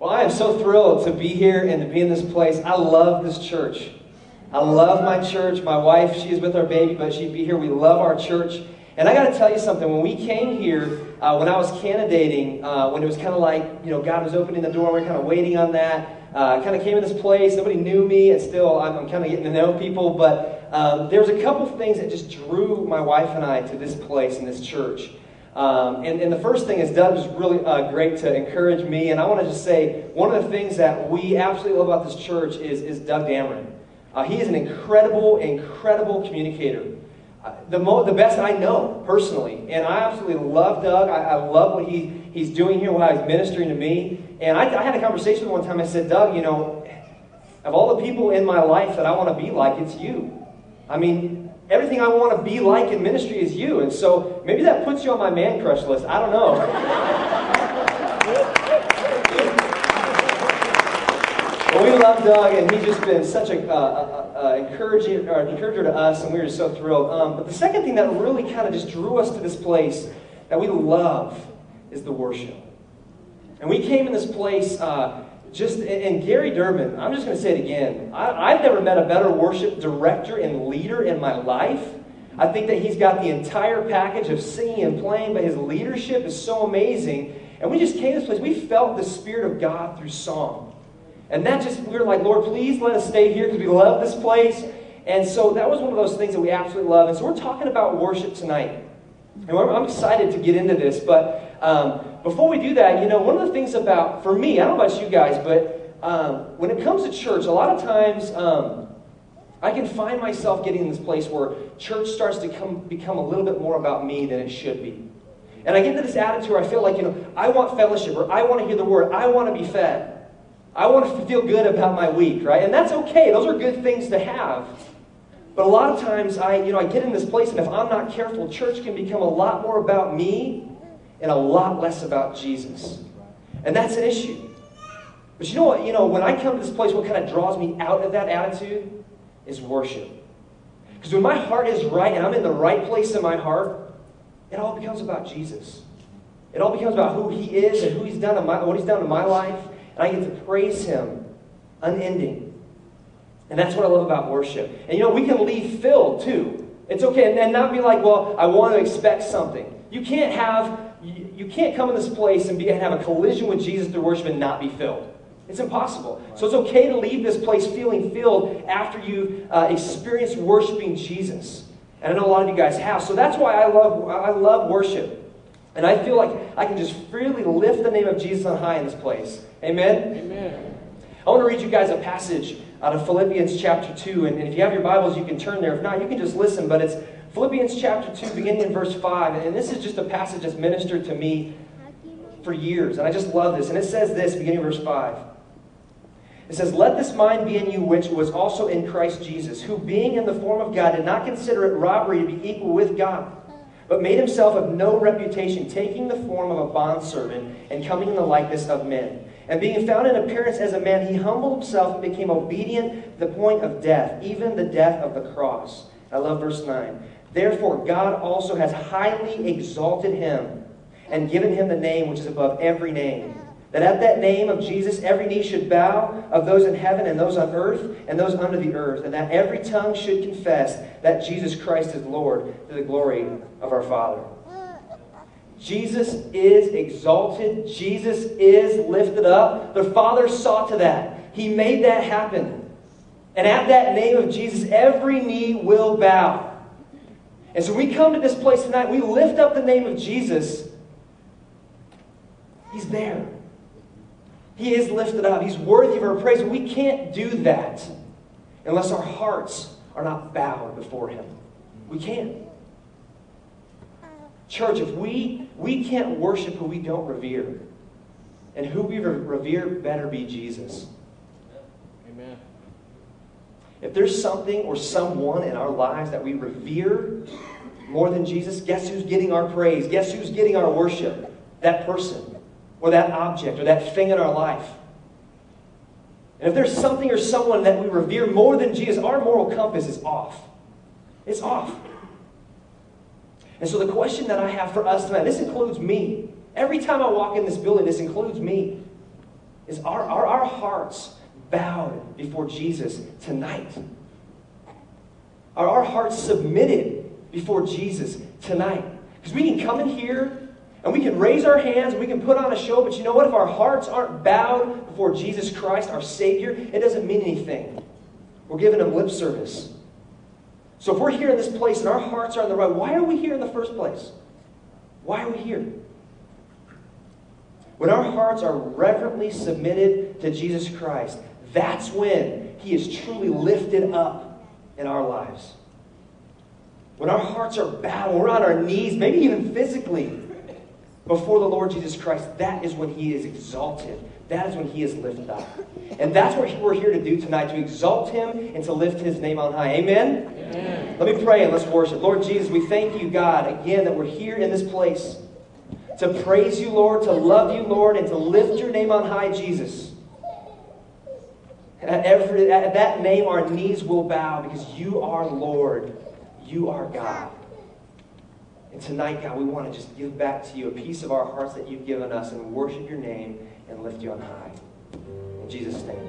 Well, I am so thrilled to be here and to be in this place. I love this church. I love my church. My wife, she is with our baby, but she'd be here. We love our church. And I got to tell you something. When we came here, uh, when I was candidating, uh, when it was kind of like, you know, God was opening the door, we are kind of waiting on that. Uh, kind of came in this place. Nobody knew me, and still I'm, I'm kind of getting to know people. But um, there was a couple things that just drew my wife and I to this place and this church. Um, and, and, the first thing is Doug was really uh, great to encourage me. And I want to just say one of the things that we absolutely love about this church is, is Doug Dameron. Uh, he is an incredible, incredible communicator. Uh, the, mo- the best I know personally. And I absolutely love Doug. I, I love what he, he's doing here, what he's ministering to me. And I, I had a conversation one time. I said, Doug, you know, of all the people in my life that I want to be like, it's you. I mean, everything I want to be like in ministry is you. And so maybe that puts you on my man crush list. I don't know. we love Doug, and he's just been such an uh, uh, uh, encouraging, uh, encourager to us, and we are just so thrilled. Um, but the second thing that really kind of just drew us to this place that we love is the worship. And we came in this place uh, just and Gary Durbin, I'm just going to say it again. I, have never met a better worship director and leader in my life. I think that he's got the entire package of singing and playing, but his leadership is so amazing. And we just came to this place. We felt the Spirit of God through song. And that just, we were like, Lord, please let us stay here because we love this place. And so that was one of those things that we absolutely love. And so we're talking about worship tonight. And I'm excited to get into this, but um, before we do that, you know, one of the things about, for me, I don't know about you guys, but um, when it comes to church, a lot of times um, I can find myself getting in this place where church starts to come, become a little bit more about me than it should be. And I get into this attitude where I feel like, you know, I want fellowship, or I want to hear the word, I want to be fed. I want to feel good about my week, right? And that's okay. Those are good things to have. But a lot of times I, you know, I get in this place, and if I'm not careful, church can become a lot more about me and a lot less about Jesus. And that's an issue. But you know what? You know, when I come to this place, what kind of draws me out of that attitude is worship. Because when my heart is right and I'm in the right place in my heart, it all becomes about Jesus. It all becomes about who He is and who He's done in my, what He's done in my life, and I get to praise Him unending. And that's what I love about worship. And you know, we can leave filled too. It's okay, and not be like, well, I want to expect something. You can't have you, can't come in this place and, be, and have a collision with Jesus through worship and not be filled. It's impossible. So it's okay to leave this place feeling filled after you've uh, experienced worshiping Jesus. And I know a lot of you guys have. So that's why I love, I love worship. And I feel like I can just freely lift the name of Jesus on high in this place. Amen? Amen. I want to read you guys a passage out of Philippians chapter 2. And, and if you have your Bibles, you can turn there. If not, you can just listen. But it's Philippians chapter 2, beginning in verse 5. And this is just a passage that's ministered to me for years. And I just love this. And it says this, beginning in verse 5. It says, Let this mind be in you, which was also in Christ Jesus, who being in the form of God did not consider it robbery to be equal with God, but made himself of no reputation, taking the form of a bondservant and coming in the likeness of men. And being found in appearance as a man, he humbled himself and became obedient to the point of death, even the death of the cross. I love verse 9. Therefore, God also has highly exalted him and given him the name which is above every name. That at that name of Jesus, every knee should bow of those in heaven and those on earth and those under the earth, and that every tongue should confess that Jesus Christ is Lord to the glory of our Father. Jesus is exalted. Jesus is lifted up. The Father saw to that. He made that happen. And at that name of Jesus, every knee will bow. And so we come to this place tonight, we lift up the name of Jesus. He's there. He is lifted up. He's worthy of our praise. We can't do that unless our hearts are not bowed before Him. We can't. Church, if we, we can't worship who we don't revere, and who we revere better be Jesus. Amen. If there's something or someone in our lives that we revere more than Jesus, guess who's getting our praise? Guess who's getting our worship? That person, or that object, or that thing in our life. And if there's something or someone that we revere more than Jesus, our moral compass is off. It's off. And so the question that I have for us tonight, this includes me. Every time I walk in this building, this includes me. Is our, are our hearts bowed before Jesus tonight? Are our hearts submitted before Jesus tonight? Because we can come in here and we can raise our hands and we can put on a show, but you know what? If our hearts aren't bowed before Jesus Christ, our Savior, it doesn't mean anything. We're giving him lip service. So if we're here in this place and our hearts are on the right, why are we here in the first place? Why are we here? When our hearts are reverently submitted to Jesus Christ, that's when He is truly lifted up in our lives. When our hearts are bowed, when we're on our knees, maybe even physically, before the Lord Jesus Christ, that is when He is exalted. That is when He is lifted up. And that's what we're here to do tonight, to exalt Him and to lift His name on high. Amen? Amen. Let me pray and let's worship. Lord Jesus, we thank you, God, again, that we're here in this place to praise you, Lord, to love you, Lord, and to lift your name on high, Jesus. At, every, at that name, our knees will bow because you are Lord. You are God. And tonight, God, we want to just give back to you a piece of our hearts that you've given us and worship your name and lift you on high. In Jesus' name,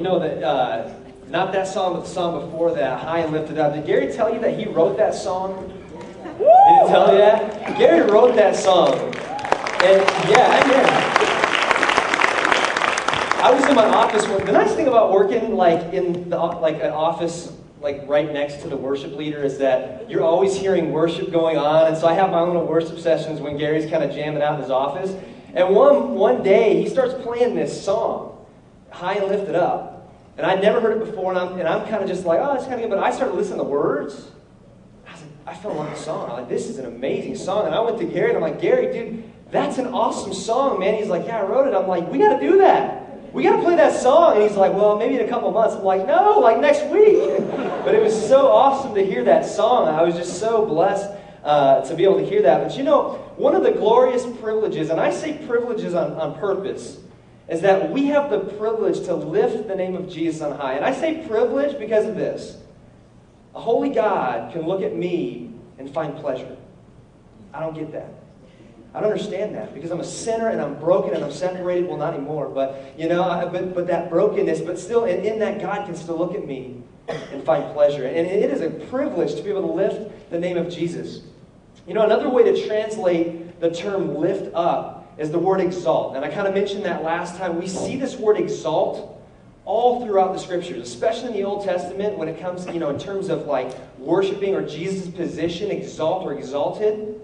You know that, uh, not that song, but the song before that, High and Lifted Up. Did Gary tell you that he wrote that song? Did he tell you that? Gary wrote that song. And yeah, amen. I was in my office. The nice thing about working like in the, like an office like right next to the worship leader is that you're always hearing worship going on. And so I have my own little worship sessions when Gary's kind of jamming out in his office. And one one day he starts playing this song, High and Lifted Up. And I'd never heard it before, and I'm, and I'm kind of just like, oh, it's kind of good. But I started listening to the words. I, was like, I fell in love with the song. I'm like, this is an amazing song. And I went to Gary, and I'm like, Gary, dude, that's an awesome song, man. He's like, yeah, I wrote it. I'm like, we got to do that we got to play that song. And he's like, well, maybe in a couple months. I'm like, no, like next week. but it was so awesome to hear that song. I was just so blessed uh, to be able to hear that. But you know, one of the glorious privileges, and I say privileges on, on purpose, is that we have the privilege to lift the name of Jesus on high. And I say privilege because of this. A holy God can look at me and find pleasure. I don't get that. I don't understand that because I'm a sinner and I'm broken and I'm separated. Well, not anymore, but you know, I, but, but that brokenness, but still, and in that, God can still look at me and find pleasure. And it is a privilege to be able to lift the name of Jesus. You know, another way to translate the term lift up is the word exalt. And I kind of mentioned that last time. We see this word exalt all throughout the scriptures, especially in the Old Testament when it comes, you know, in terms of like worshiping or Jesus' position, exalt or exalted.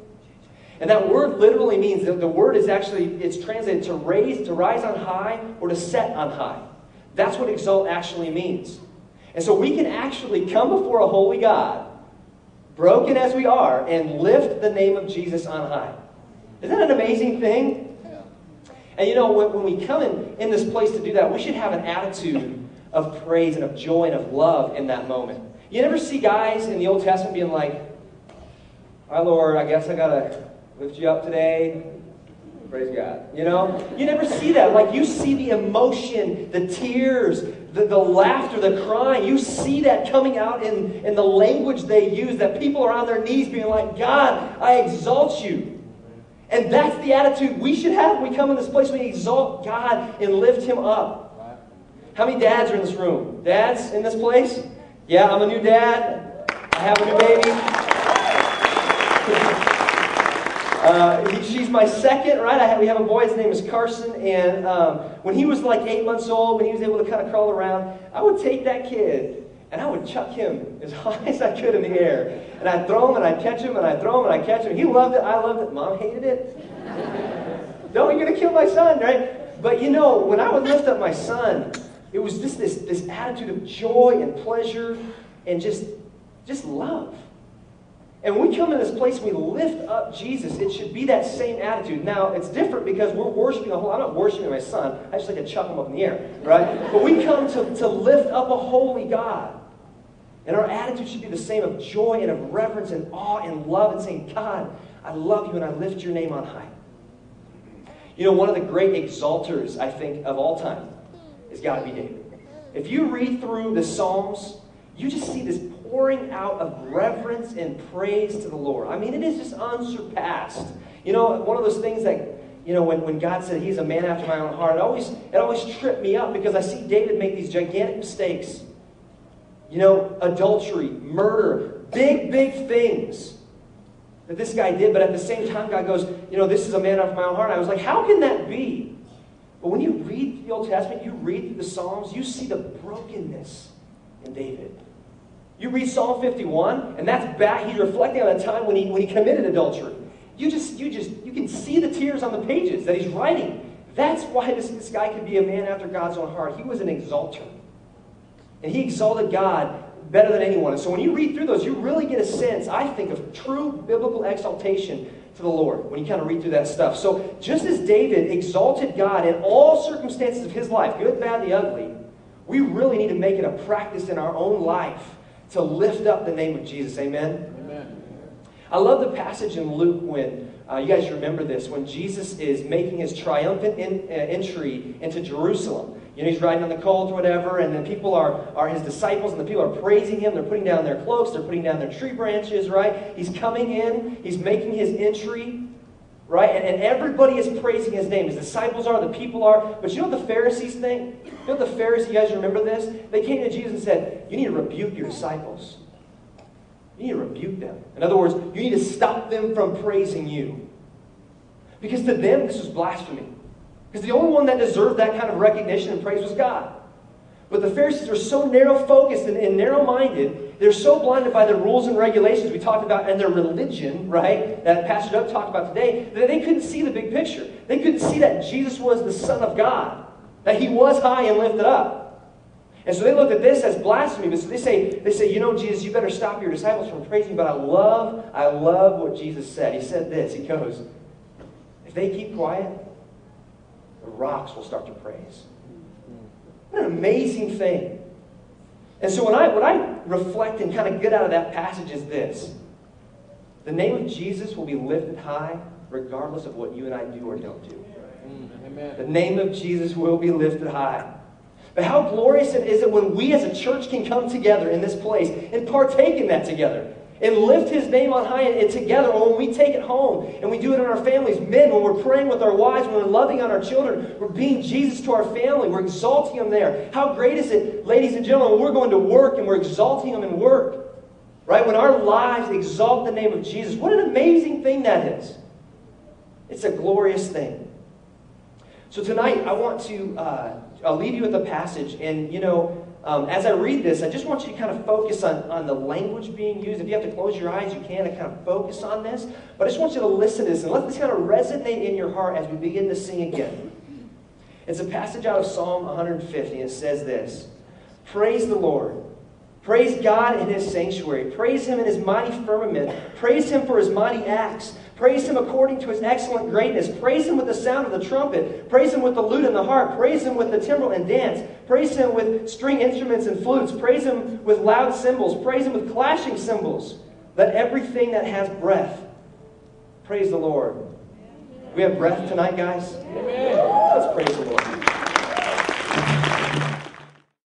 And that word literally means that the word is actually, it's translated to raise, to rise on high, or to set on high. That's what exalt actually means. And so we can actually come before a holy God, broken as we are, and lift the name of Jesus on high. Isn't that an amazing thing? Yeah. And you know, when, when we come in, in this place to do that, we should have an attitude of praise and of joy and of love in that moment. You never see guys in the Old Testament being like, right, Lord, I guess I got to lift you up today. Praise God. You know? You never see that. Like you see the emotion, the tears, the, the laughter, the crying. You see that coming out in, in the language they use, that people are on their knees being like, God, I exalt you. And that's the attitude we should have we come in this place. We exalt God and lift Him up. How many dads are in this room? Dads in this place? Yeah, I'm a new dad. I have a new baby. Uh, he, she's my second, right? Have, we have a boy, his name is Carson, and um, when he was like eight months old, when he was able to kind of crawl around, I would take that kid and I would chuck him as high as I could in the air. And I'd throw him and I'd catch him and I'd throw him and I'd catch him. He loved it, I loved it. Mom hated it. no, you're going to kill my son, right? But you know, when I would lift up my son, it was just this, this attitude of joy and pleasure and just, just love. And when we come in this place we lift up Jesus, it should be that same attitude. Now, it's different because we're worshiping a whole I'm not worshiping my son. I just like to chuck him up in the air, right? but we come to, to lift up a holy God. And our attitude should be the same of joy and of reverence and awe and love and saying, God, I love you and I lift your name on high. You know, one of the great exalters, I think, of all time has got to be David. If you read through the Psalms, you just see this pouring out of reverence and praise to the Lord. I mean, it is just unsurpassed. You know, one of those things that, you know, when, when God said he's a man after my own heart, it always, it always tripped me up because I see David make these gigantic mistakes. You know, adultery, murder, big, big things that this guy did. But at the same time, God goes, you know, this is a man after my own heart. I was like, how can that be? But when you read the Old Testament, you read the Psalms, you see the brokenness in David. You read Psalm 51, and that's back, he's reflecting on a time when he, when he committed adultery. You just, you just, you can see the tears on the pages that he's writing. That's why this, this guy could be a man after God's own heart. He was an exalter. And he exalted God better than anyone. And so when you read through those, you really get a sense, I think, of true biblical exaltation to the Lord when you kind of read through that stuff. So just as David exalted God in all circumstances of his life, good, bad, the ugly, we really need to make it a practice in our own life to lift up the name of Jesus. Amen? Amen. I love the passage in Luke when, uh, you guys remember this, when Jesus is making his triumphant in, uh, entry into Jerusalem. You know, he's riding on the colt or whatever, and the people are, are his disciples, and the people are praising him. They're putting down their cloaks, they're putting down their tree branches, right? He's coming in, he's making his entry. right? And, and everybody is praising his name. His disciples are, the people are. But you know what the Pharisees think? You know what the Pharisees, you guys remember this? They came to Jesus and said, You need to rebuke your disciples. You need to rebuke them. In other words, you need to stop them from praising you. Because to them, this was blasphemy. Because the only one that deserved that kind of recognition and praise was God. But the Pharisees are so narrow focused and, and narrow minded, they're so blinded by the rules and regulations we talked about and their religion, right, that Pastor Doug talked about today, that they couldn't see the big picture. They couldn't see that Jesus was the Son of God, that he was high and lifted up. And so they looked at this as blasphemy. But so they say, they say, you know, Jesus, you better stop your disciples from praising. But I love, I love what Jesus said. He said this. He goes, if they keep quiet, the rocks will start to praise. What an amazing thing. And so when I, what I reflect and kind of get out of that passage is this. The name of Jesus will be lifted high regardless of what you and I do or don't do. Amen. The name of Jesus will be lifted high. But how glorious it is it when we as a church can come together in this place and partake in that together and lift his name on high and, and together or when we take it home and we do it in our families men when we're praying with our wives when we're loving on our children we're being jesus to our family we're exalting him there. How great is it ladies and gentlemen we're going to work and we're exalting him in work right? When our lives exalt the name of jesus what an amazing thing that is. It's a glorious thing. So tonight i want to uh, i'll leave you with a passage and you know um, as I read this, I just want you to kind of focus on, on the language being used. If you have to close your eyes, you can to kind of focus on this. But I just want you to listen to this and let this kind of resonate in your heart as we begin to sing again. It's a passage out of Psalm 150. It says this Praise the Lord. Praise God in his sanctuary. Praise him in his mighty firmament. Praise him for his mighty acts. Praise him according to his excellent greatness. Praise him with the sound of the trumpet. Praise him with the lute and the harp. Praise him with the timbrel and dance. Praise him with string instruments and flutes. Praise him with loud cymbals. Praise him with clashing cymbals. Let everything that has breath praise the Lord. We have breath tonight, guys? Amen. Let's praise the Lord.